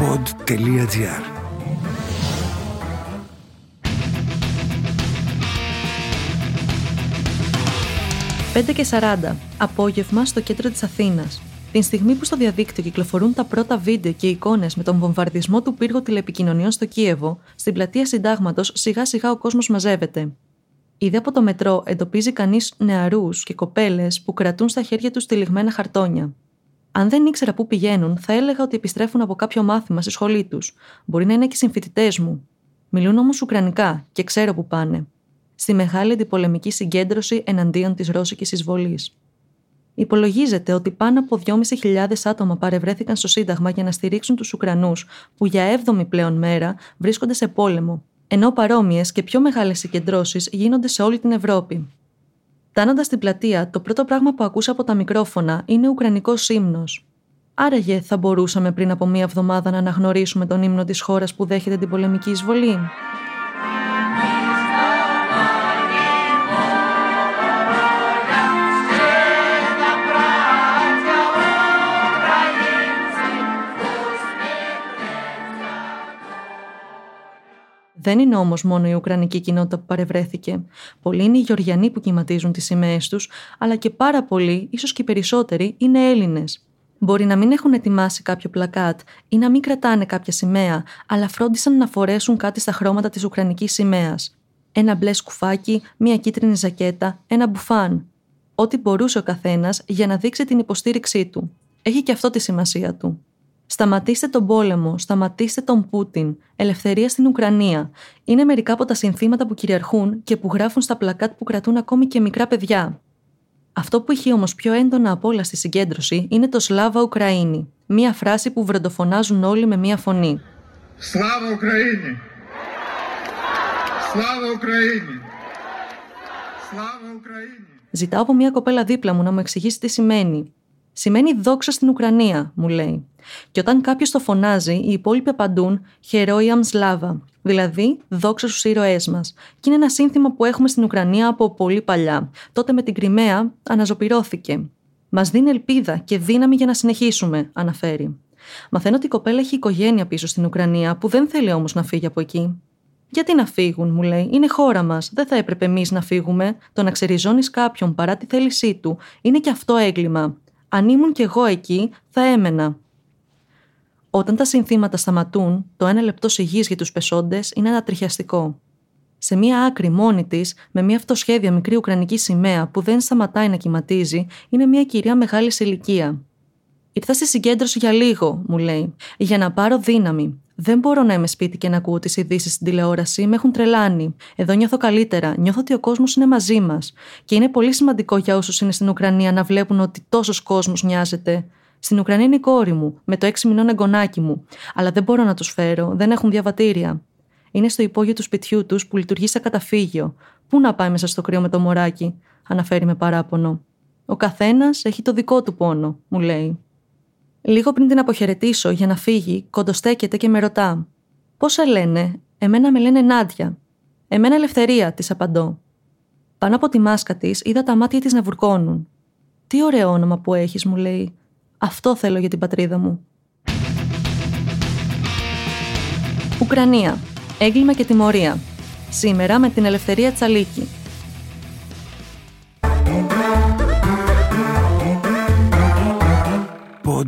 pod.gr «5 και 40, απόγευμα στο κέντρο της Αθήνας. Την στιγμή που στο διαδίκτυο κυκλοφορούν τα πρώτα βίντεο και εικόνες με τον βομβαρδισμό του πύργου τηλεπικοινωνιών στο Κίεβο, στην πλατεία Συντάγματος σιγά σιγά ο κόσμος μαζεύεται. Ήδη από το μετρό εντοπίζει κανείς νεαρούς και κοπέλες που κρατούν στα χέρια τους τυλιγμένα χαρτόνια. Αν δεν ήξερα πού πηγαίνουν, θα έλεγα ότι επιστρέφουν από κάποιο μάθημα στη σχολή τους. Μπορεί να είναι και συμφοιτητές μου. Μιλούν όμως Ουκρανικά και ξέρω που πάνε. Στη μεγάλη αντιπολεμική συγκέντρωση εναντίον της ρώσικης εισβολής. Υπολογίζεται ότι πάνω από 2.500 άτομα παρευρέθηκαν στο Σύνταγμα για να στηρίξουν τους Ουκρανούς, που για 7η πλέον μέρα βρίσκονται σε πόλεμο, ενώ παρόμοιες και πιο μεγάλες συγκεντρώσεις γίνονται σε όλη την Ευρώπη. Φτάνοντας στην πλατεία, το πρώτο πράγμα που ακούσα από τα μικρόφωνα είναι Ουκρανικός ύμνος. Άραγε θα μπορούσαμε πριν από μία εβδομάδα να αναγνωρίσουμε τον ύμνο της χώρας που δέχεται την πολεμική εισβολή. Δεν είναι όμως μόνο η Ουκρανική κοινότητα που παρευρέθηκε. Πολλοί είναι οι Γεωργιανοί που κυματίζουν τις σημαίες τους, αλλά και πάρα πολλοί, ίσως και οι περισσότεροι, είναι Έλληνες. Μπορεί να μην έχουν ετοιμάσει κάποιο πλακάτ ή να μην κρατάνε κάποια σημαία, αλλά φρόντισαν να φορέσουν κάτι στα χρώματα της Ουκρανικής σημαίας. Ένα μπλε σκουφάκι, μία κίτρινη ζακέτα, ένα μπουφάν. Ό,τι μπορούσε ο καθένας για να δείξει την υποστήριξή του. Έχει και αυτό τη σημασία του. Σταματήστε τον πόλεμο, σταματήστε τον Πούτιν, ελευθερία στην Ουκρανία. Είναι μερικά από τα συνθήματα που κυριαρχούν και που γράφουν στα πλακάτ που κρατούν ακόμη και μικρά παιδιά. Αυτό που είχε όμως πιο έντονα από όλα στη συγκέντρωση είναι το Σλάβα Ουκραίνη, μία φράση που βροντοφωνάζουν όλοι με μία φωνή. Σλάβα Ουκραίνη! Σλάβα Ουκραίνη! Σλάβα Ουκραίνη! Ζητάω από μία κοπέλα δίπλα μου να μου εξηγήσει τι σημαίνει. Σημαίνει δόξα στην Ουκρανία, μου λέει. Και όταν κάποιος το φωνάζει, οι υπόλοιποι απαντούν Χερόιαμ Σλάβα, δηλαδή δόξα στους ήρωές μας. Και είναι ένα σύνθημα που έχουμε στην Ουκρανία από πολύ παλιά. Τότε με την Κρυμαία αναζωπηρώθηκε. Μας δίνει ελπίδα και δύναμη για να συνεχίσουμε, αναφέρει. Μαθαίνω ότι η κοπέλα έχει οικογένεια πίσω στην Ουκρανία, που δεν θέλει όμως να φύγει από εκεί. Γιατί να φύγουν, μου λέει, είναι χώρα μας. Δεν θα έπρεπε εμείς να φύγουμε. Το να ξεριζώνεις κάποιον παρά τη θέλησή του είναι και αυτό έγκλημα. Αν ήμουν κι εγώ εκεί, θα έμενα. Όταν τα συνθήματα σταματούν, το ένα λεπτό σιγής για τους πεσόντες είναι ανατριχιαστικό. Σε μία άκρη μόνη της, με μία αυτοσχέδια μικρή Ουκρανική σημαία που δεν σταματάει να κυματίζει, είναι μία κυρία μεγάλης ηλικία. Ήρθα στη συγκέντρωση για λίγο, μου λέει, για να πάρω δύναμη. Δεν μπορώ να είμαι σπίτι και να ακούω τις ειδήσεις στην τηλεόραση, με έχουν τρελάνει. Εδώ νιώθω καλύτερα, νιώθω ότι ο κόσμος είναι μαζί μας. Και είναι πολύ σημαντικό για όσους είναι στην Ουκρανία να βλέπουν ότι τόσος κόσμος νοιάζεται. Στην Ουκρανία είναι η κόρη μου, με το 6 μηνών εγγονάκι μου. Αλλά δεν μπορώ να τους φέρω, δεν έχουν διαβατήρια. Είναι στο υπόγειο του σπιτιού τους που λειτουργεί σαν καταφύγιο. Πού να πάει μέσα στο κρύο με το μωράκι, αναφέρει με παράπονο. Ο καθένας έχει το δικό του πόνο, μου λέει. Λίγο πριν την αποχαιρετήσω για να φύγει, κοντοστέκεται και με ρωτά. Πόσα λένε, Εμένα με λένε Νάντια. Εμένα ελευθερία, της απαντώ. Πάνω από τη μάσκα της είδα τα μάτια της να βουρκώνουν. Τι ωραίο όνομα που έχεις, μου λέει. Αυτό θέλω για την πατρίδα μου. Ουκρανία. Έγκλημα και τιμωρία. Σήμερα με την Ελευθερία Τσαλίκη.